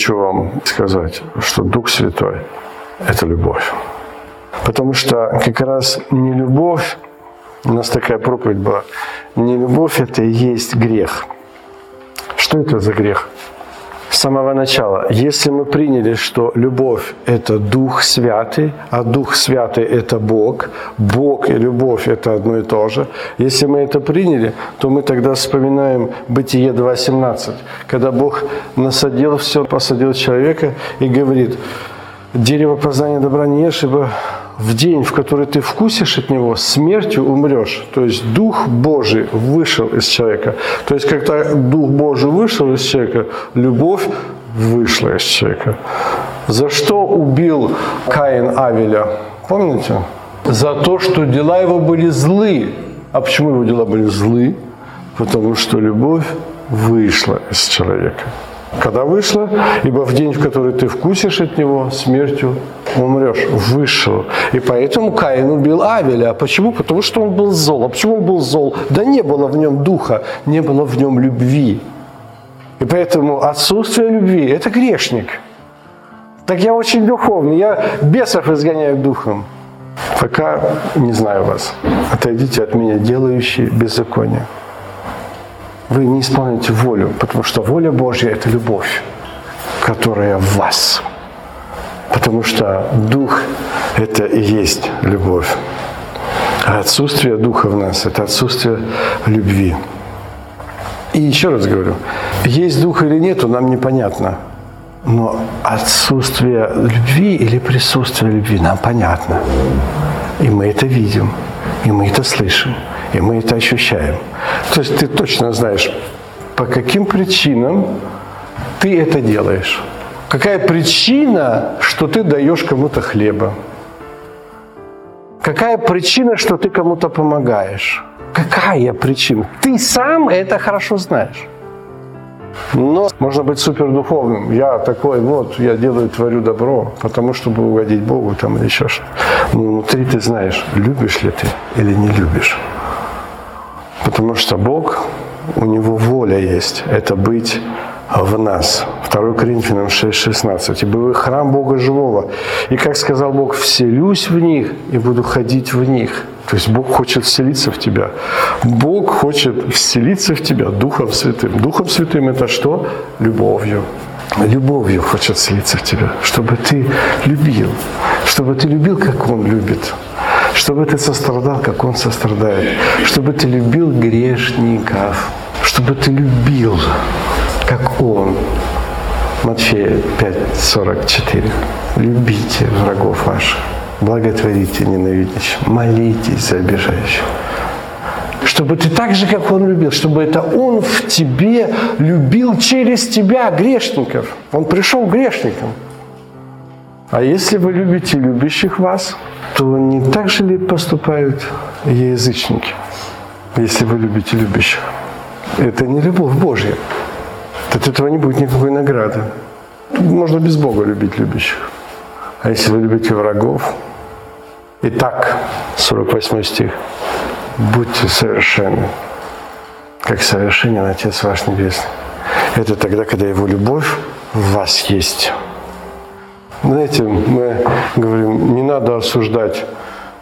Хочу вам сказать, что Дух Святой – это любовь. Потому что как раз не любовь, у нас такая проповедь была, не любовь – это и есть грех. Что это за грех? Самого начала, если мы приняли, что любовь – это Дух Святый, а Дух Святый – это Бог, Бог и любовь – это одно и то же, если мы это приняли, то мы тогда вспоминаем Бытие 2.17, когда Бог насадил все, посадил человека и говорит, дерево познания добра не ешь, в день, в который ты вкусишь от него, смертью умрешь. То есть Дух Божий вышел из человека. То есть, когда Дух Божий вышел из человека, любовь вышла из человека. За что убил Каин Авеля? Помните? За то, что дела его были злы. А почему его дела были злы? Потому что любовь вышла из человека. Когда вышла, ибо в день, в который ты вкусишь от него, смертью умрешь. Вышел. И поэтому Каин убил Авеля. А почему? Потому что он был зол. А почему он был зол? Да не было в нем духа, не было в нем любви. И поэтому отсутствие любви – это грешник. Так я очень духовный, я бесов изгоняю духом. Пока не знаю вас. Отойдите от меня, делающие беззаконие вы не исполняете волю, потому что воля Божья – это любовь, которая в вас. Потому что Дух – это и есть любовь. А отсутствие Духа в нас – это отсутствие любви. И еще раз говорю, есть Дух или нету, нам непонятно. Но отсутствие любви или присутствие любви нам понятно. И мы это видим, и мы это слышим, и мы это ощущаем. То есть ты точно знаешь, по каким причинам ты это делаешь. Какая причина, что ты даешь кому-то хлеба? Какая причина, что ты кому-то помогаешь? Какая причина? Ты сам это хорошо знаешь. Но можно быть супердуховным. Я такой, вот, я делаю, творю добро, потому чтобы угодить Богу там или еще что. Но внутри ты знаешь, любишь ли ты или не любишь. Потому что Бог, у Него воля есть. Это быть в нас. 2 Коринфянам 6,16. «Ибо вы храм Бога живого, и, как сказал Бог, вселюсь в них и буду ходить в них». То есть Бог хочет вселиться в тебя. Бог хочет вселиться в тебя Духом Святым. Духом Святым это что? Любовью. Любовью хочет вселиться в тебя, чтобы ты любил, чтобы ты любил, как Он любит, чтобы ты сострадал, как Он сострадает, чтобы ты любил грешников, чтобы ты любил, как Он. Матфея 5:44. Любите врагов ваших, благотворите ненавидящих, молитесь за обижающих. Чтобы ты так же, как Он любил, чтобы это Он в тебе любил через тебя грешников. Он пришел к грешникам. А если вы любите любящих вас, то не так же ли поступают язычники, если вы любите любящих? Это не любовь Божья. От этого не будет никакой награды. Можно без Бога любить любящих. А если вы любите врагов, Итак, 48 стих. Будьте совершенны, как совершенен Отец ваш Небесный. Это тогда, когда Его любовь в вас есть. Знаете, мы говорим, не надо осуждать.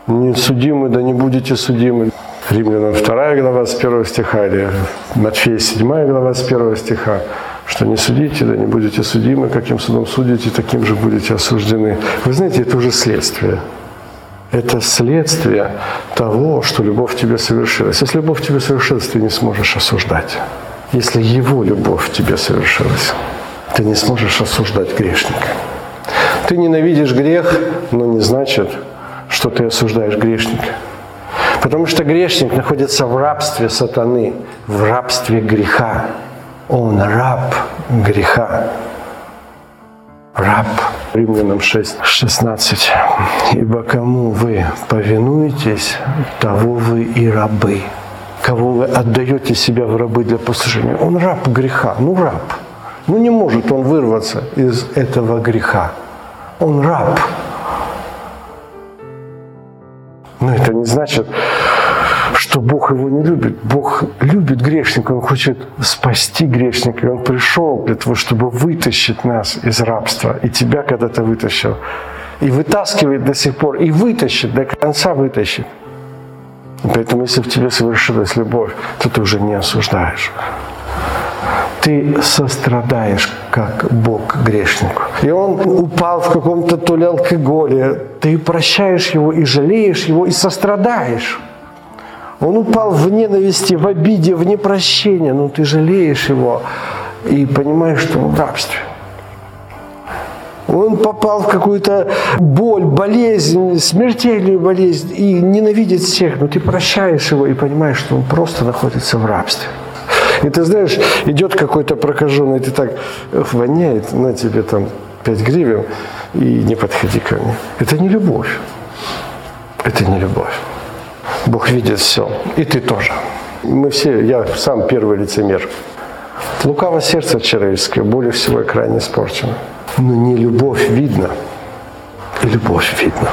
Не судимы, да не будете судимы. Римлянам 2 глава с 1 стиха, или Матфея 7 глава с 1 стиха, что не судите, да не будете судимы, каким судом судите, таким же будете осуждены. Вы знаете, это уже следствие. Это следствие того, что любовь в тебе совершилась. Если любовь в тебе совершилась, ты не сможешь осуждать. Если Его любовь в тебе совершилась, ты не сможешь осуждать грешника. Ты ненавидишь грех, но не значит, что ты осуждаешь грешника. Потому что грешник находится в рабстве сатаны, в рабстве греха. Он раб греха. Раб. Римлянам 6, 16. «Ибо кому вы повинуетесь, того вы и рабы». Кого вы отдаете себя в рабы для послушания. Он раб греха. Ну, раб. Ну, не может он вырваться из этого греха. Он раб. Но это не значит, что Бог его не любит. Бог любит грешника, Он хочет спасти грешника. И Он пришел для того, чтобы вытащить нас из рабства. И тебя когда-то вытащил. И вытаскивает до сих пор. И вытащит, до конца вытащит. И поэтому, если в тебе совершилась любовь, то ты уже не осуждаешь. Ты сострадаешь, как Бог грешнику. И он упал в каком-то то ли алкоголе. Ты прощаешь его и жалеешь его, и сострадаешь. Он упал в ненависти, в обиде, в непрощение, но ты жалеешь его и понимаешь, что он в рабстве. Он попал в какую-то боль, болезнь, смертельную болезнь и ненавидит всех, но ты прощаешь его и понимаешь, что он просто находится в рабстве. И ты знаешь, идет какой-то прокаженный, ты так воняет, на тебе там 5 гривен, и не подходи ко мне. Это не любовь. Это не любовь. Бог видит все. И ты тоже. Мы все, я сам первый лицемер. Лукаво сердце человеческое более всего крайне испорчено. Но не любовь видно. И любовь видно.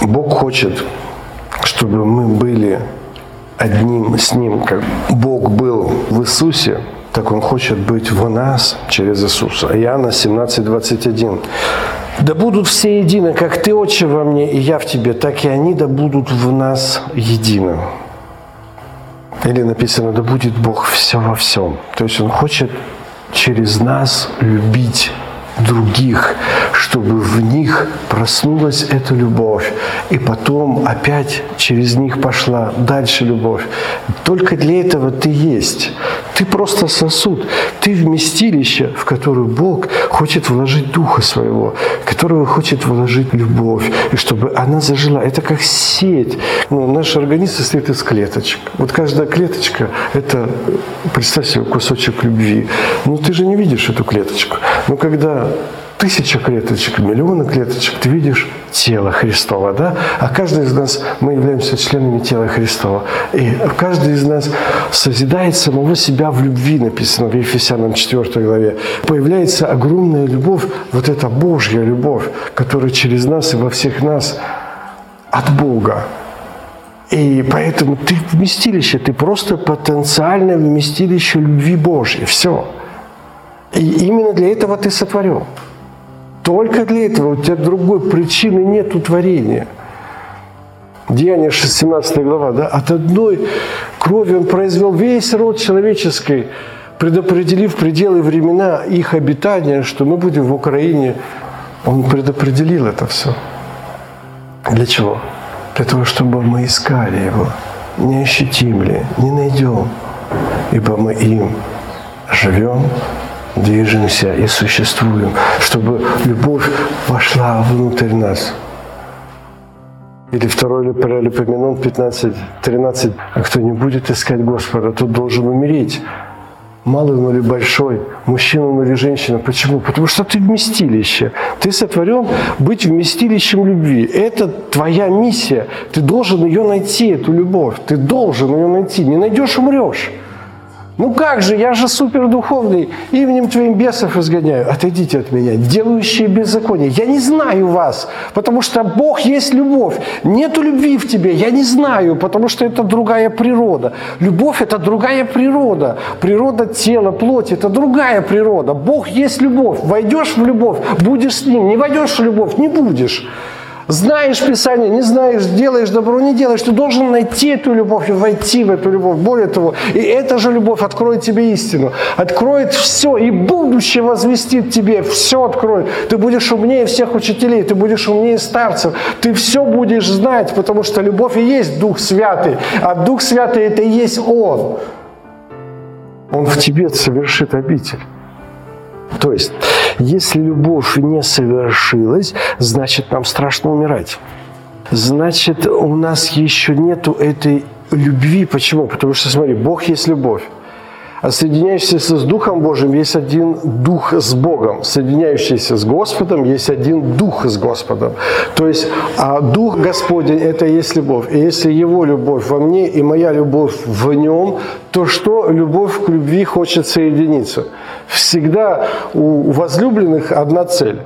Бог хочет, чтобы мы были одним с Ним, как Бог был в Иисусе, так Он хочет быть в нас через Иисуса. Иоанна 17, 21. Да будут все едины, как Ты, Отче, во мне, и я в Тебе, так и они да будут в нас едины. Или написано, да будет Бог все во всем. То есть Он хочет через нас любить других, чтобы в них проснулась эта любовь, и потом опять через них пошла дальше любовь. Только для этого ты есть. Ты просто сосуд, ты вместилище, в которое Бог хочет вложить Духа Своего, которого хочет вложить любовь, и чтобы она зажила. Это как сеть. Ну, наш организм состоит из клеточек. Вот каждая клеточка – это, представь себе, кусочек любви. Но ты же не видишь эту клеточку. Но когда тысяча клеточек, миллионы клеточек, ты видишь тело Христова, да? А каждый из нас, мы являемся членами тела Христова. И каждый из нас созидает самого себя в любви, написано в Ефесянам 4 главе. Появляется огромная любовь, вот эта Божья любовь, которая через нас и во всех нас от Бога. И поэтому ты вместилище, ты просто потенциальное вместилище любви Божьей. Все. И именно для этого ты сотворен. Только для этого. У тебя другой причины нет творения. Деяние 17 глава. Да? От одной крови он произвел весь род человеческий, предопределив пределы времена их обитания, что мы будем в Украине. Он предопределил это все. Для чего? Для того, чтобы мы искали его, не ощутим ли, не найдем, ибо мы им живем, движемся и существуем, чтобы любовь вошла внутрь нас. Или второй Паралипоменон 15, 13. А кто не будет искать Господа, тот должен умереть. Малый он или большой, мужчина он или женщина. Почему? Потому что ты вместилище. Ты сотворен быть вместилищем любви. Это твоя миссия. Ты должен ее найти, эту любовь. Ты должен ее найти. Не найдешь – умрешь. Ну как же, я же супердуховный, именем Твоим бесов изгоняю. Отойдите от меня, делающие беззаконие. Я не знаю вас, потому что Бог есть любовь. Нету любви в тебе, я не знаю, потому что это другая природа. Любовь – это другая природа. Природа тела, плоти – это другая природа. Бог есть любовь. Войдешь в любовь, будешь с Ним. Не войдешь в любовь, не будешь. Знаешь Писание, не знаешь, делаешь добро, не делаешь. Ты должен найти эту любовь и войти в эту любовь. Более того, и эта же любовь откроет тебе истину. Откроет все, и будущее возвестит тебе. Все откроет. Ты будешь умнее всех учителей, ты будешь умнее старцев. Ты все будешь знать, потому что любовь и есть Дух Святый. А Дух Святый это и есть Он. Он в тебе совершит обитель. То есть, если любовь не совершилась, значит, нам страшно умирать. Значит, у нас еще нету этой любви. Почему? Потому что, смотри, Бог есть любовь. А соединяющийся с Духом Божьим есть один Дух с Богом. Соединяющийся с Господом есть один Дух с Господом. То есть а Дух Господень – это есть любовь. И если Его любовь во мне и моя любовь в Нем, то что любовь к любви хочет соединиться? Всегда у возлюбленных одна цель.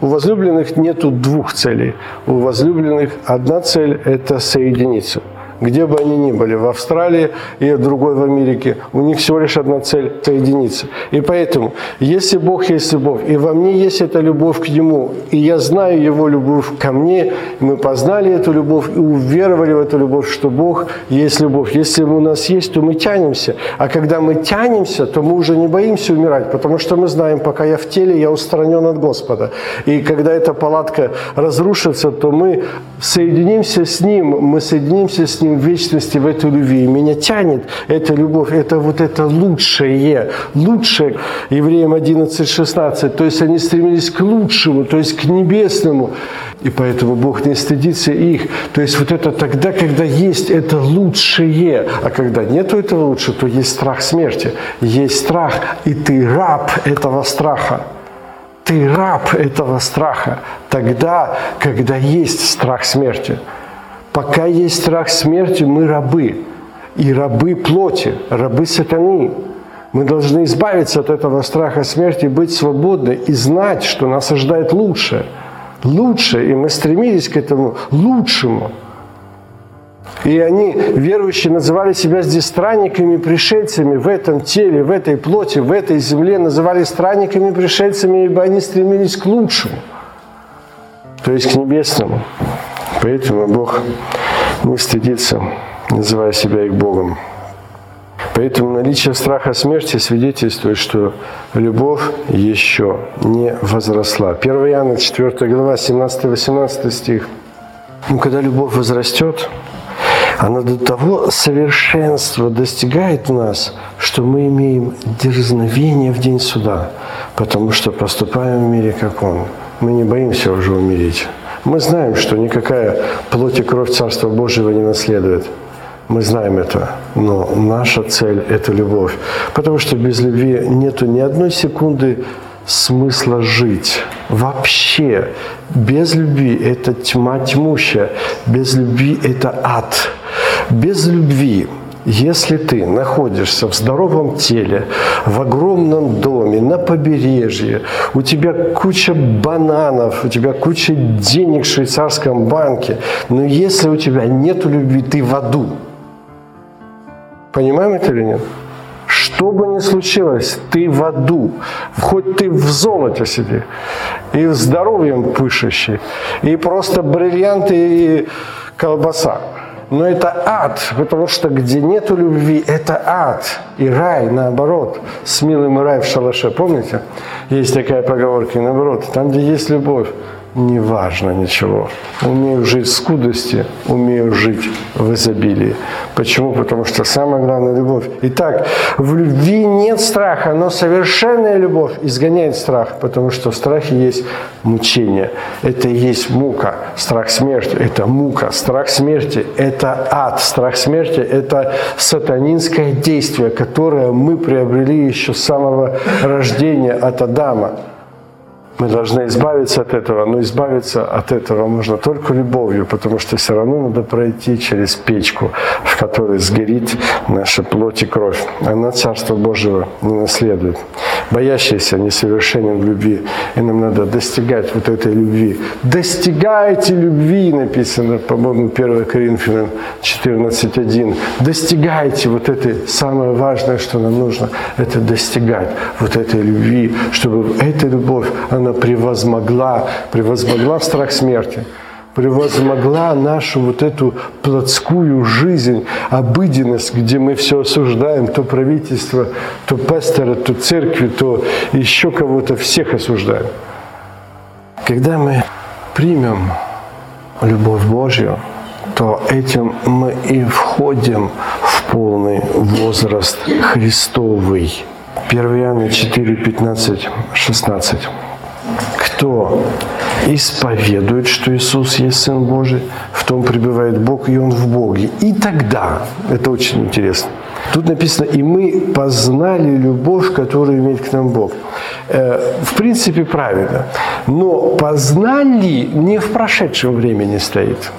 У возлюбленных нету двух целей. У возлюбленных одна цель – это соединиться – где бы они ни были, в Австралии и другой в Америке, у них всего лишь одна цель – соединиться. И поэтому, если Бог есть любовь, и во мне есть эта любовь к Нему, и я знаю Его любовь ко мне, мы познали эту любовь и уверовали в эту любовь, что Бог есть любовь. Если у нас есть, то мы тянемся. А когда мы тянемся, то мы уже не боимся умирать, потому что мы знаем, пока я в теле, я устранен от Господа. И когда эта палатка разрушится, то мы соединимся с Ним, мы соединимся с Ним в вечности в этой любви. Меня тянет эта любовь, это вот это лучшее, лучшее. Евреям 11, 16. То есть они стремились к лучшему, то есть к небесному. И поэтому Бог не стыдится их. То есть вот это тогда, когда есть это лучшее, а когда нету этого лучшего, то есть страх смерти. Есть страх, и ты раб этого страха. Ты раб этого страха тогда, когда есть страх смерти. Пока есть страх смерти, мы рабы. И рабы плоти, рабы сатаны. Мы должны избавиться от этого страха смерти, быть свободны и знать, что нас ожидает лучшее. Лучшее, и мы стремились к этому лучшему. И они, верующие, называли себя здесь странниками, пришельцами в этом теле, в этой плоти, в этой земле, называли странниками, пришельцами, ибо они стремились к лучшему, то есть к небесному. Поэтому Бог не стыдится, называя себя их Богом. Поэтому наличие страха смерти свидетельствует, что любовь еще не возросла. 1 Иоанна 4 глава 17-18 стих. Ну, когда любовь возрастет, она до того совершенства достигает нас, что мы имеем дерзновение в день суда, потому что поступаем в мире, как Он. Мы не боимся уже умереть. Мы знаем, что никакая плоть и кровь Царства Божьего не наследует. Мы знаем это, но наша цель – это любовь. Потому что без любви нету ни одной секунды смысла жить. Вообще. Без любви – это тьма тьмущая. Без любви – это ад. Без любви если ты находишься в здоровом теле, в огромном доме, на побережье, у тебя куча бананов, у тебя куча денег в швейцарском банке, но если у тебя нет любви, ты в аду. Понимаем это или нет? Что бы ни случилось, ты в аду. Хоть ты в золоте сиди, и здоровьем пышущий, и просто бриллианты и колбаса. Но это ад, потому что где нету любви, это ад. И рай, наоборот, с милым и рай в шалаше. Помните? Есть такая поговорка, и наоборот, там, где есть любовь, не важно ничего. Умею жить в скудости, умею жить в изобилии. Почему? Потому что самое главное – любовь. Итак, в любви нет страха, но совершенная любовь изгоняет страх, потому что в страхе есть мучение. Это и есть мука. Страх смерти – это мука. Страх смерти – это ад. Страх смерти – это сатанинское действие, которое мы приобрели еще с самого рождения от Адама. Мы должны избавиться от этого, но избавиться от этого можно только любовью, потому что все равно надо пройти через печку, в которой сгорит наша плоть и кровь. Она Царство Божьего не наследует. Боящийся несовершенен любви, и нам надо достигать вот этой любви. Достигайте любви, написано, по-моему, 1 Коринфянам 14.1. Достигайте вот этой, самое важное, что нам нужно, это достигать вот этой любви, чтобы эта любовь, она превозмогла, превозмогла страх смерти, превозмогла нашу вот эту плотскую жизнь, обыденность, где мы все осуждаем, то правительство, то пастора, то церкви, то еще кого-то, всех осуждаем. Когда мы примем любовь Божью, то этим мы и входим в полный возраст Христовый. 1 Иоанна 4, 15, 16 кто исповедует, что Иисус есть Сын Божий, в том пребывает Бог, и Он в Боге. И тогда, это очень интересно, Тут написано, и мы познали любовь, которую имеет к нам Бог. Э, в принципе, правильно. Но познали не в прошедшем времени стоит,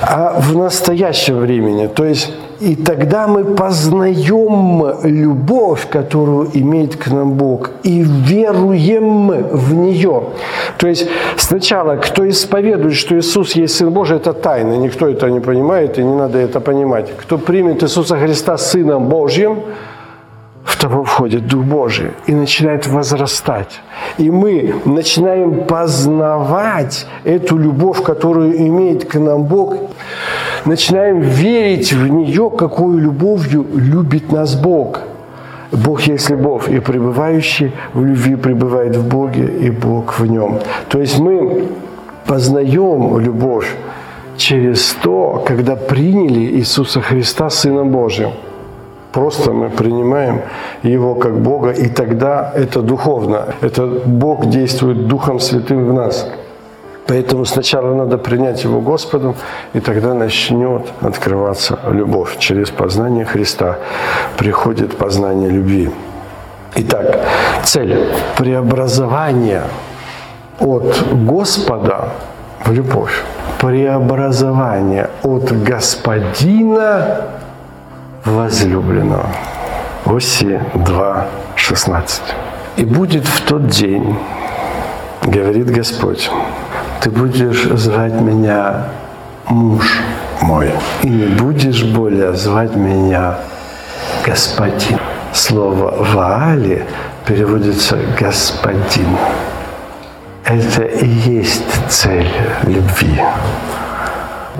а в настоящем времени. То есть и тогда мы познаем любовь, которую имеет к нам Бог, и веруем в нее. То есть сначала, кто исповедует, что Иисус есть Сын Божий, это тайна, никто это не понимает, и не надо это понимать. Кто примет Иисуса Христа Сыном Божьим, в того входит Дух Божий и начинает возрастать. И мы начинаем познавать эту любовь, которую имеет к нам Бог, начинаем верить в нее, какую любовью любит нас Бог. Бог есть любовь, и пребывающий в любви пребывает в Боге, и Бог в нем. То есть мы познаем любовь через то, когда приняли Иисуса Христа Сыном Божьим. Просто мы принимаем Его как Бога, и тогда это духовно. Это Бог действует Духом Святым в нас. Поэтому сначала надо принять Его Господом, и тогда начнет открываться любовь. Через познание Христа приходит познание любви. Итак, цель преобразования от Господа в любовь. Преобразование от Господина возлюбленного. Оси 2, 16. «И будет в тот день, говорит Господь, ты будешь звать меня муж мой, и не будешь более звать меня господин. Слово «ваали» переводится «господин». Это и есть цель любви.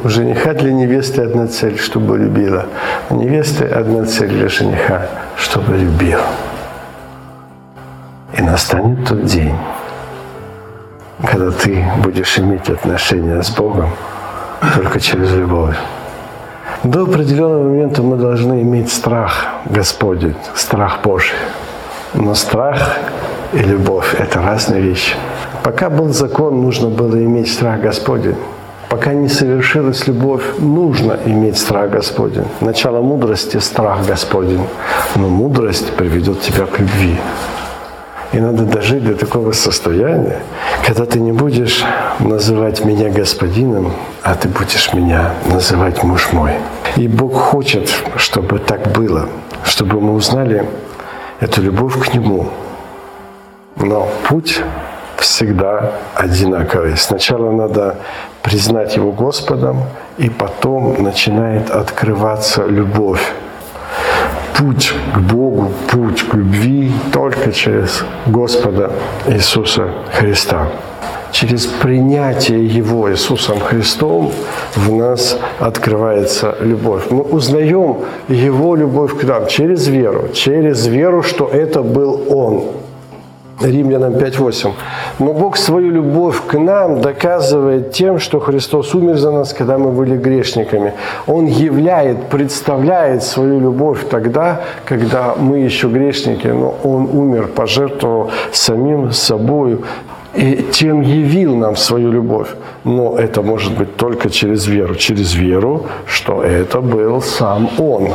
У жениха для невесты одна цель, чтобы любила. У невесты одна цель для жениха, чтобы любил. И настанет тот день, когда ты будешь иметь отношения с Богом только через любовь. До определенного момента мы должны иметь страх Господень, страх Божий. Но страх и любовь – это разные вещи. Пока был закон, нужно было иметь страх Господень. Пока не совершилась любовь, нужно иметь страх Господень. Начало мудрости – страх Господень. Но мудрость приведет тебя к любви. И надо дожить до такого состояния, когда ты не будешь называть меня господином, а ты будешь меня называть муж мой. И Бог хочет, чтобы так было, чтобы мы узнали эту любовь к Нему. Но путь всегда одинаковый. Сначала надо признать Его Господом, и потом начинает открываться любовь. Путь к Богу, путь к любви только через Господа Иисуса Христа. Через принятие Его Иисусом Христом в нас открывается любовь. Мы узнаем Его любовь к нам через веру, через веру, что это был Он, Римлянам 5.8. Но Бог свою любовь к нам доказывает тем, что Христос умер за нас, когда мы были грешниками. Он являет, представляет свою любовь тогда, когда мы еще грешники, но Он умер, пожертвовал самим собою и тем явил нам свою любовь. Но это может быть только через веру. Через веру, что это был сам Он.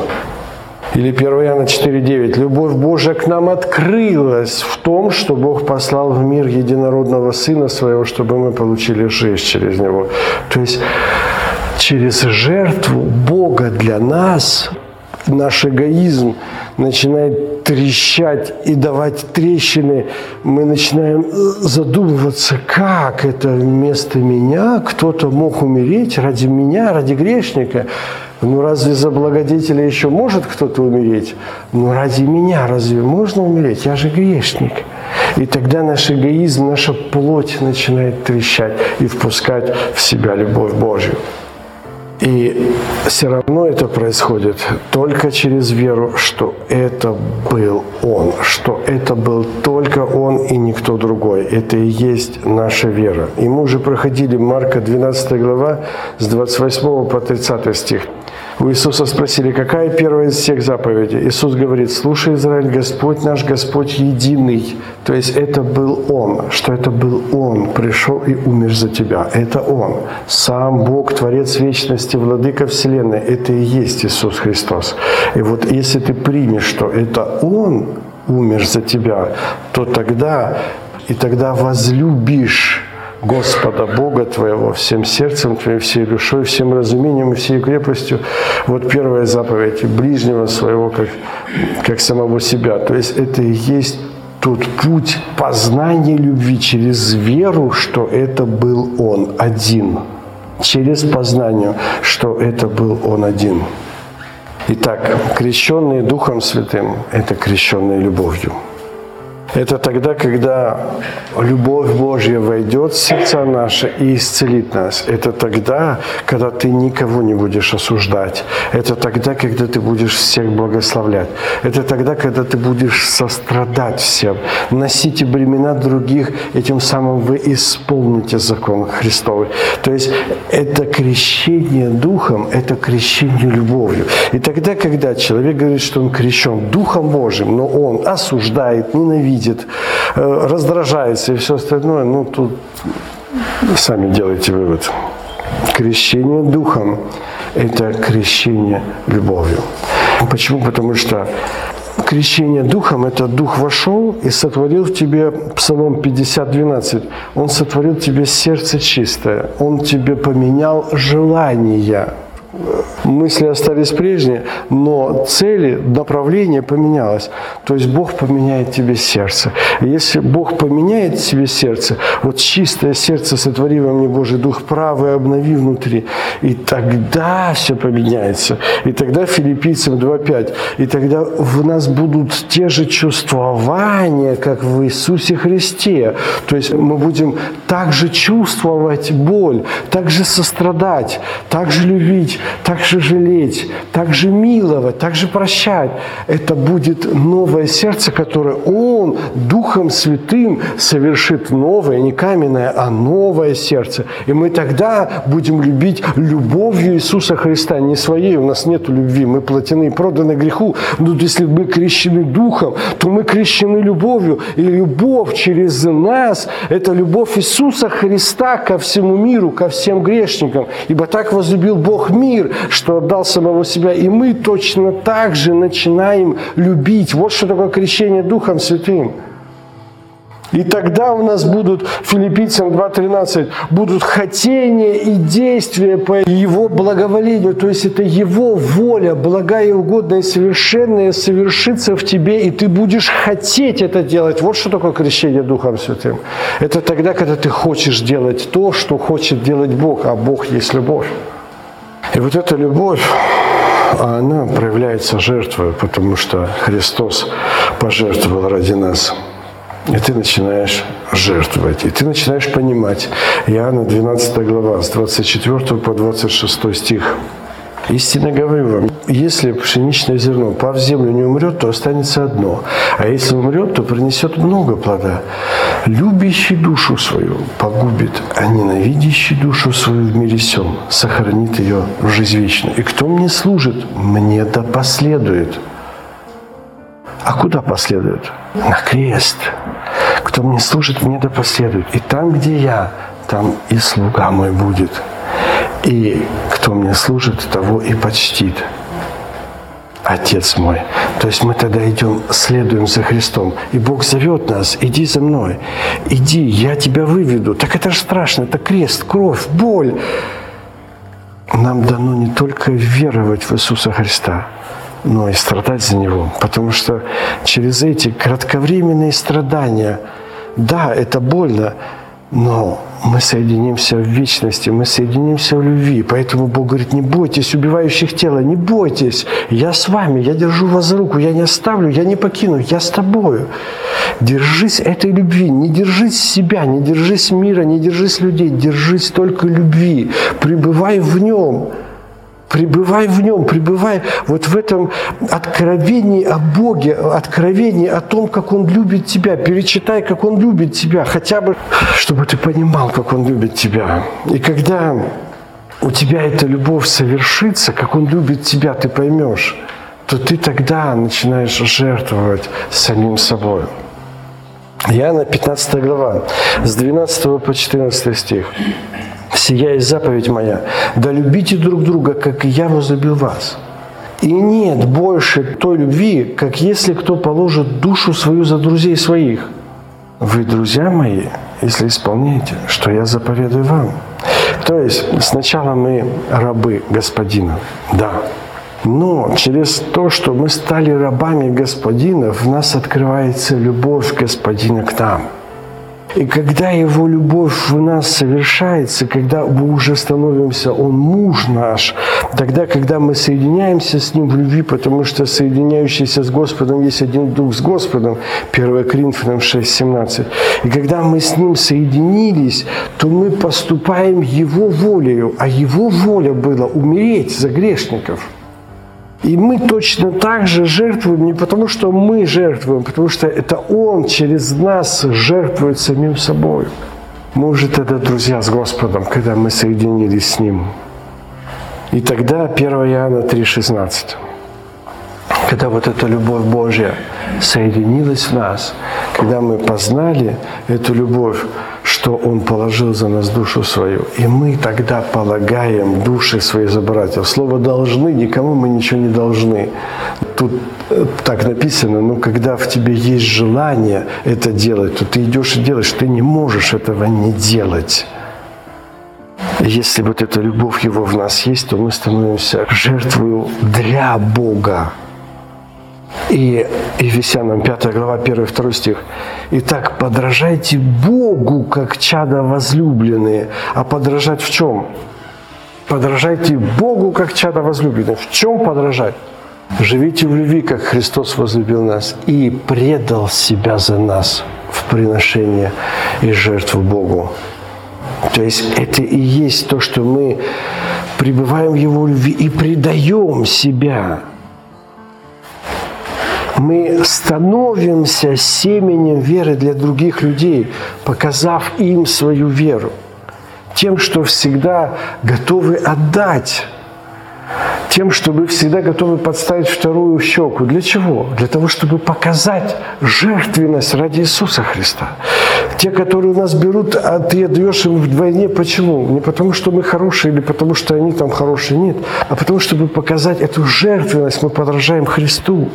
Или 1 Иоанна 4.9. Любовь Божия к нам открылась в том, что Бог послал в мир единородного Сына Своего, чтобы мы получили жизнь через Него. То есть через жертву Бога для нас наш эгоизм начинает трещать и давать трещины, мы начинаем задумываться, как это вместо меня кто-то мог умереть ради меня, ради грешника. Ну разве за благодетеля еще может кто-то умереть? Ну ради меня разве можно умереть? Я же грешник. И тогда наш эгоизм, наша плоть начинает трещать и впускать в себя любовь Божью. И все равно это происходит только через веру, что это был Он, что это был только Он и никто другой. Это и есть наша вера. И мы уже проходили Марка 12 глава с 28 по 30 стих. У Иисуса спросили, какая первая из всех заповедей? Иисус говорит, слушай, Израиль, Господь наш, Господь единый. То есть это был Он, что это был Он, пришел и умер за тебя. Это Он. Сам Бог, Творец вечности, Владыка Вселенной. Это и есть Иисус Христос. И вот если ты примешь, что это Он умер за тебя, то тогда, и тогда возлюбишь Господа Бога твоего всем сердцем твоим, всей душой, всем разумением и всей крепостью. Вот первая заповедь ближнего своего, как, как самого себя. То есть это и есть тот путь познания любви через веру, что это был Он один. Через познание, что это был Он один. Итак, крещенные Духом Святым – это крещенные любовью. Это тогда, когда любовь Божья войдет в сердца наши и исцелит нас. Это тогда, когда ты никого не будешь осуждать. Это тогда, когда ты будешь всех благословлять. Это тогда, когда ты будешь сострадать всем. Носите бремена других, и тем самым вы исполните закон Христовый. То есть это крещение Духом, это крещение любовью. И тогда, когда человек говорит, что он крещен Духом Божьим, но он осуждает, ненавидит, видит, э, раздражается и все остальное, ну тут сами делайте вывод. Крещение духом – это крещение любовью. Почему? Потому что крещение духом – это дух вошел и сотворил в тебе, Псалом 50, 12, он сотворил в тебе сердце чистое, он тебе поменял желания мысли остались прежние, но цели, направление поменялось. То есть Бог поменяет тебе сердце. Если Бог поменяет тебе сердце, вот чистое сердце сотвори во мне Божий Дух правый, обнови внутри, и тогда все поменяется. И тогда филиппийцам 2.5, и тогда в нас будут те же чувствования, как в Иисусе Христе. То есть мы будем также чувствовать боль, также сострадать, также любить, также жалеть, также миловать, также прощать. Это будет новое сердце, которое Он Духом Святым совершит новое, не каменное, а новое сердце. И мы тогда будем любить любовью Иисуса Христа, не своей, у нас нет любви, мы плотены и проданы греху. Но если мы крещены Духом, то мы крещены любовью. И любовь через нас – это любовь Иисуса Христа ко всему миру, ко всем грешникам. Ибо так возлюбил Бог мир, что отдал самого себя. И мы точно так же начинаем любить. Вот что такое крещение Духом Святым. И тогда у нас будут, филиппийцам 2.13, будут хотения и действия по Его благоволению. То есть это Его воля, благая, угодная совершенная, совершится в тебе, и ты будешь хотеть это делать. Вот что такое крещение Духом Святым. Это тогда, когда ты хочешь делать то, что хочет делать Бог, а Бог есть любовь. И вот эта любовь, она проявляется жертвой, потому что Христос пожертвовал ради нас. И ты начинаешь жертвовать, и ты начинаешь понимать. Иоанна 12 глава, с 24 по 26 стих. Истинно говорю вам, если пшеничное зерно, пав в землю, не умрет, то останется одно. А если умрет, то принесет много плода. Любящий душу свою погубит, а ненавидящий душу свою в мире сем сохранит ее в жизнь вечную. И кто мне служит, мне да последует. А куда последует? На крест. Кто мне служит, мне да последует. И там, где я, там и слуга мой будет. И кто мне служит, того и почтит. Отец мой. То есть мы тогда идем, следуем за Христом. И Бог зовет нас, иди за мной, иди, я тебя выведу. Так это же страшно, это крест, кровь, боль. Нам дано не только веровать в Иисуса Христа, но и страдать за Него. Потому что через эти кратковременные страдания, да, это больно, но мы соединимся в вечности, мы соединимся в любви. Поэтому Бог говорит, не бойтесь убивающих тела, не бойтесь. Я с вами, я держу вас за руку, я не оставлю, я не покину, я с тобою. Держись этой любви, не держись себя, не держись мира, не держись людей, держись только любви. Пребывай в нем. Пребывай в нем, пребывай вот в этом откровении о Боге, откровении о том, как Он любит тебя. Перечитай, как Он любит тебя, хотя бы, чтобы ты понимал, как Он любит тебя. И когда у тебя эта любовь совершится, как Он любит тебя, ты поймешь, то ты тогда начинаешь жертвовать самим собой. Иоанна 15 глава, с 12 по 14 стих. «Сия есть заповедь моя, да любите друг друга, как и я возлюбил вас». И нет больше той любви, как если кто положит душу свою за друзей своих. Вы, друзья мои, если исполняете, что я заповедую вам. То есть сначала мы рабы Господина, да, но через то, что мы стали рабами Господина, в нас открывается любовь Господина к нам – и когда Его любовь в нас совершается, когда мы уже становимся, Он муж наш, тогда, когда мы соединяемся с Ним в любви, потому что соединяющийся с Господом есть один Дух с Господом, 1 Коринфянам 6, 17. И когда мы с Ним соединились, то мы поступаем Его волею, а Его воля была умереть за грешников – и мы точно так же жертвуем не потому, что мы жертвуем, потому что это Он через нас жертвует самим собой. Мы уже тогда друзья с Господом, когда мы соединились с Ним. И тогда 1 Иоанна 3,16. Когда вот эта любовь Божья соединилась в нас, когда мы познали эту любовь, что Он положил за нас душу свою. И мы тогда полагаем души свои за братьев. Слово «должны» никому мы ничего не должны. Тут э, так написано, но когда в тебе есть желание это делать, то ты идешь и делаешь, ты не можешь этого не делать. Если вот эта любовь Его в нас есть, то мы становимся жертвою для Бога. И Ефесянам 5 глава 1-2 стих. Итак, подражайте Богу, как чада возлюбленные. А подражать в чем? Подражайте Богу, как чада возлюбленные. В чем подражать? Живите в любви, как Христос возлюбил нас и предал себя за нас в приношение и жертву Богу. То есть это и есть то, что мы пребываем в Его любви и предаем себя – мы становимся семенем веры для других людей, показав им свою веру, тем, что всегда готовы отдать, тем, чтобы всегда готовы подставить вторую щеку. Для чего? Для того, чтобы показать жертвенность ради Иисуса Христа. Те, которые у нас берут, а ты отдаешь им вдвойне. Почему? Не потому, что мы хорошие или потому, что они там хорошие. Нет. А потому, чтобы показать эту жертвенность, мы подражаем Христу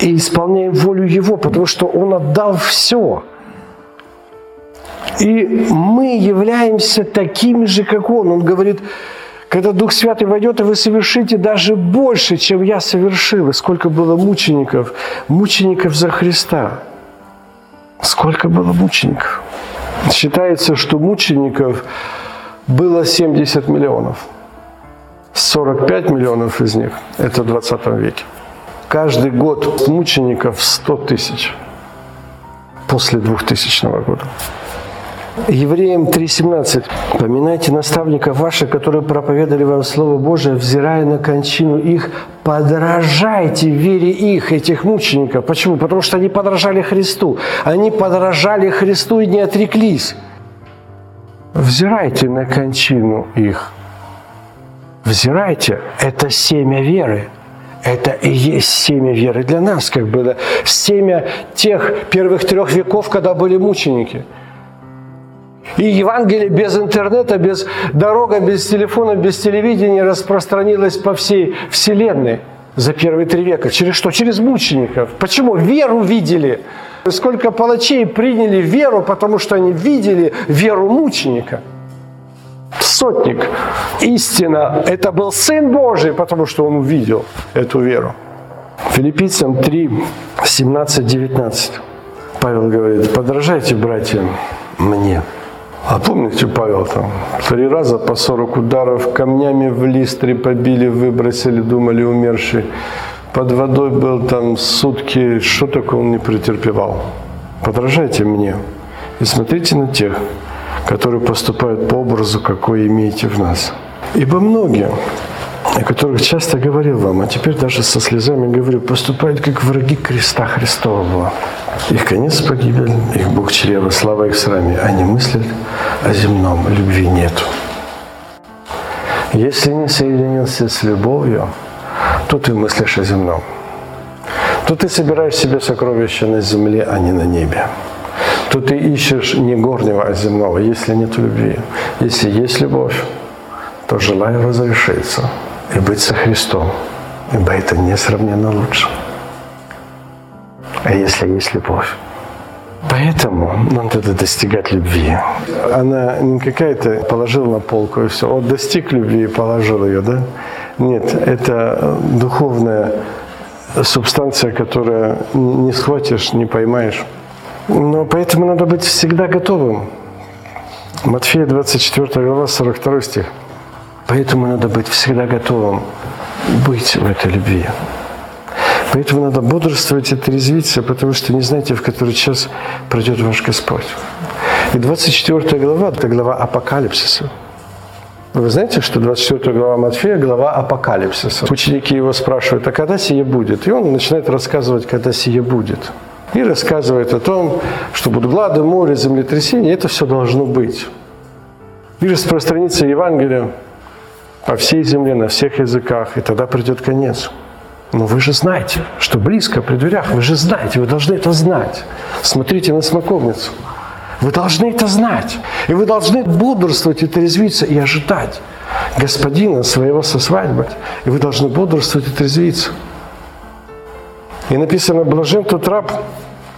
и исполняем волю Его, потому что Он отдал все. И мы являемся такими же, как Он. Он говорит, когда Дух Святый войдет, и вы совершите даже больше, чем я совершил. И сколько было мучеников, мучеников за Христа. Сколько было мучеников. Считается, что мучеников было 70 миллионов. 45 миллионов из них – это в 20 веке. Каждый год мучеников 100 тысяч после 2000 года. Евреям 3.17. «Поминайте наставников ваших, которые проповедовали вам Слово Божие, взирая на кончину их, подражайте вере их, этих мучеников». Почему? Потому что они подражали Христу. Они подражали Христу и не отреклись. Взирайте на кончину их. Взирайте. Это семя веры – это и есть семя веры для нас, как бы, да, семя тех первых трех веков, когда были мученики. И Евангелие без интернета, без дорога, без телефона, без телевидения распространилось по всей вселенной за первые три века. Через что? Через мучеников. Почему? Веру видели. Сколько палачей приняли веру, потому что они видели веру мученика – сотник. Истина – это был Сын Божий, потому что он увидел эту веру. Филиппийцам 3, 17, 19. Павел говорит, подражайте, братья, мне. А помните, Павел там три раза по 40 ударов камнями в листре побили, выбросили, думали умерший. Под водой был там сутки, что такое он не претерпевал. Подражайте мне и смотрите на тех, которые поступают по образу, какой имеете в нас. Ибо многие, о которых часто говорил вам, а теперь даже со слезами говорю, поступают как враги креста Христового. Их конец погибель, их Бог чрева, слава их с вами. Они мыслят о земном, любви нету. Если не соединился с любовью, то ты мыслишь о земном. То ты собираешь себе сокровища на земле, а не на небе. То ты ищешь не горнего, а земного, если нет любви. Если есть любовь, то желаю разрешиться и быть со Христом, ибо это несравненно лучше. А если есть любовь? Поэтому нам надо достигать любви. Она не какая-то положил на полку и все. Вот достиг любви и положил ее, да? Нет, это духовная субстанция, которая не схватишь, не поймаешь. Но поэтому надо быть всегда готовым. Матфея 24 глава, 42 стих. Поэтому надо быть всегда готовым быть в этой любви. Поэтому надо бодрствовать и трезвиться, потому что не знаете, в который час пройдет ваш Господь. И 24 глава – это глава апокалипсиса. Вы знаете, что 24 глава Матфея – глава апокалипсиса. Ученики его спрашивают, а когда сие будет? И он начинает рассказывать, когда сие будет. И рассказывает о том, что будут глады, море, землетрясения. Это все должно быть. И распространится Евангелие по всей земле, на всех языках, и тогда придет конец. Но вы же знаете, что близко при дверях, вы же знаете, вы должны это знать. Смотрите на смоковницу. Вы должны это знать. И вы должны бодрствовать и трезвиться, и ожидать господина своего со свадьбы. И вы должны бодрствовать и трезвиться. И написано, блажен тот раб,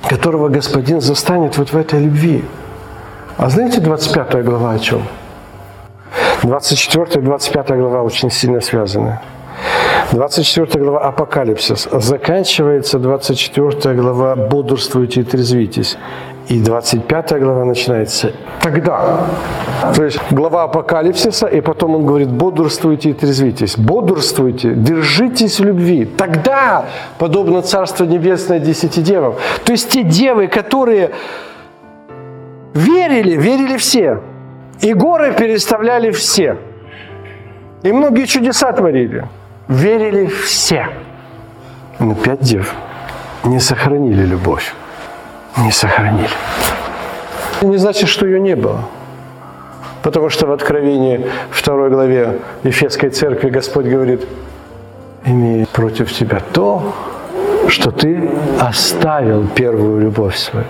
которого господин застанет вот в этой любви. А знаете 25 глава о чем? 24 и 25 глава очень сильно связаны. 24 глава Апокалипсис. Заканчивается 24 глава «Бодрствуйте и трезвитесь». И 25 глава начинается «Тогда». То есть глава Апокалипсиса, и потом он говорит «Бодрствуйте и трезвитесь». Бодрствуйте, держитесь в любви. Тогда, подобно Царство Небесное десяти девам. То есть те девы, которые верили, верили все. И горы переставляли все. И многие чудеса творили верили все. Но пять дев не сохранили любовь. Не сохранили. Не значит, что ее не было. Потому что в Откровении 2 главе Ефесской церкви Господь говорит, имея против тебя то, что ты оставил первую любовь свою.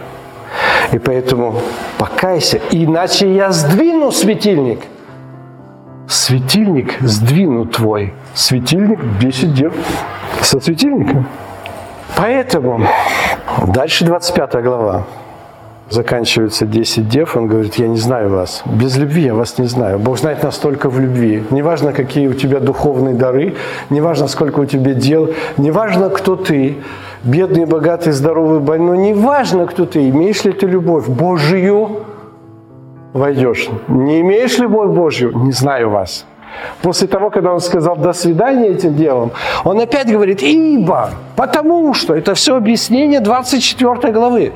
И поэтому покайся, иначе я сдвину светильник – светильник сдвинут твой. Светильник 10 дев со светильником. Поэтому дальше 25 глава. Заканчивается 10 дев, он говорит, я не знаю вас. Без любви я вас не знаю. Бог знает настолько в любви. Неважно, какие у тебя духовные дары, неважно, сколько у тебя дел, неважно, кто ты, бедный, богатый, здоровый, больной, неважно, кто ты, имеешь ли ты любовь Божию, войдешь. Не имеешь любовь Божью? Не знаю вас. После того, когда он сказал «до свидания» этим делом, он опять говорит «ибо», потому что, это все объяснение 24 главы.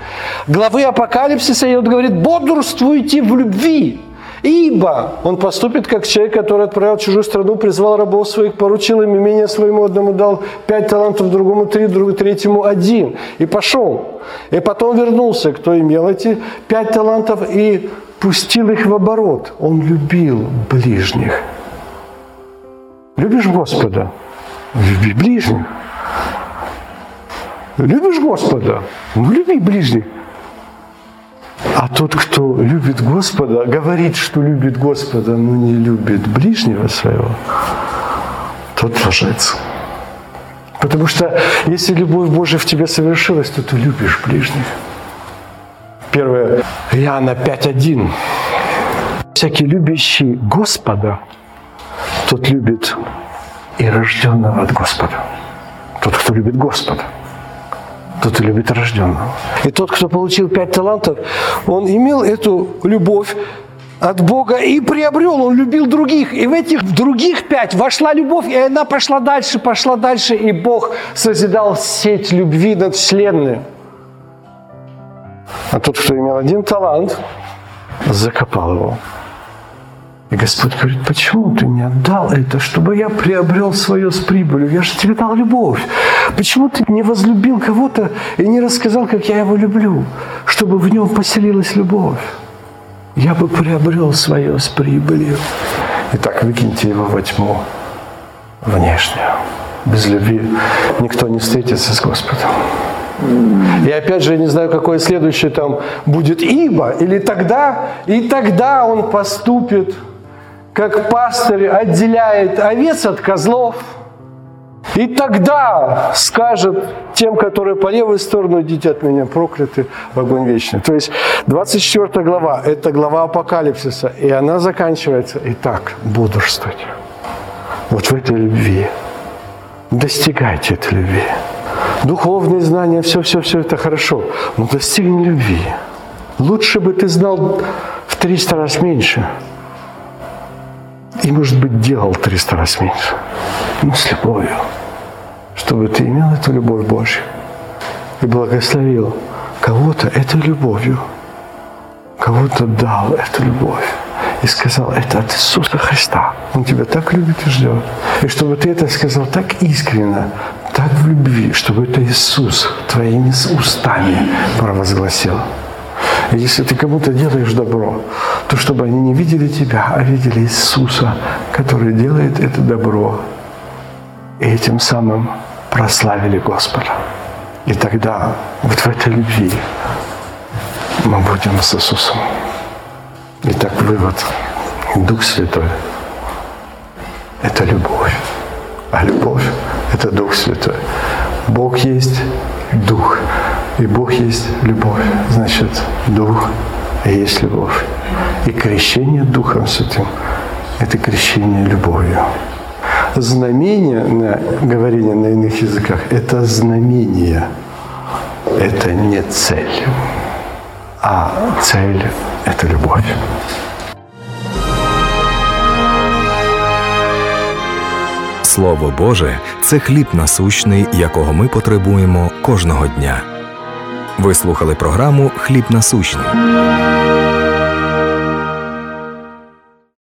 Главы Апокалипсиса, и он говорит «бодрствуйте в любви». Ибо он поступит как человек, который отправил в чужую страну, призвал рабов своих, поручил им имение своему, одному дал пять талантов, другому три, другому третьему один. И пошел. И потом вернулся, кто имел эти пять талантов, и пустил их в оборот. Он любил ближних. Любишь Господа? Люби ближних. Любишь Господа? Люби ближних. А тот, кто любит Господа, говорит, что любит Господа, но не любит ближнего своего, тот лжец. Потому что если любовь Божия в тебе совершилась, то ты любишь ближних. 1 Иоанна 5.1. Всякий любящий Господа, тот любит и рожденного от Господа. Тот, кто любит Господа, тот и любит рожденного. И тот, кто получил пять талантов, он имел эту любовь от Бога и приобрел, он любил других. И в этих других пять вошла любовь, и она пошла дальше, пошла дальше, и Бог созидал сеть любви над вселенной. А тот, кто имел один талант, закопал его. И Господь говорит, почему ты не отдал это, чтобы я приобрел свое с прибылью? Я же тебе дал любовь. Почему ты не возлюбил кого-то и не рассказал, как я его люблю, чтобы в нем поселилась любовь? Я бы приобрел свое с прибылью. Итак, выкиньте его во тьму внешнюю. Без любви никто не встретится с Господом. И опять же, я не знаю, какое следующее там будет ибо, или тогда, и тогда он поступит, как пастырь отделяет овец от козлов – и тогда скажет тем, которые по левую сторону, идите от меня, прокляты в огонь вечный. То есть 24 глава – это глава апокалипсиса, и она заканчивается «Итак, бодрствуйте». Вот в этой любви. Достигайте этой любви. Духовные знания, все-все-все это хорошо, но достигни любви. Лучше бы ты знал в 300 раз меньше. И, может быть, делал 300 раз меньше. Но с любовью чтобы ты имел эту любовь Божью и благословил кого-то этой любовью, кого-то дал эту любовь и сказал, это от Иисуса Христа. Он тебя так любит и ждет. И чтобы ты это сказал так искренне, так в любви, чтобы это Иисус твоими устами провозгласил. Если ты кому-то делаешь добро, то чтобы они не видели тебя, а видели Иисуса, который делает это добро. И этим самым прославили Господа. И тогда вот в этой любви мы будем с Иисусом. Итак, вывод. Дух Святой – это любовь. А любовь – это Дух Святой. Бог есть Дух, и Бог есть любовь. Значит, Дух есть любовь. И крещение Духом Святым – это крещение любовью знамение на говорение на иных языках – это знамение, это не цель, а цель – это любовь. Слово Боже це хліб насущний, якого ми потребуємо кожного дня. Ви слухали програму Хліб насущний.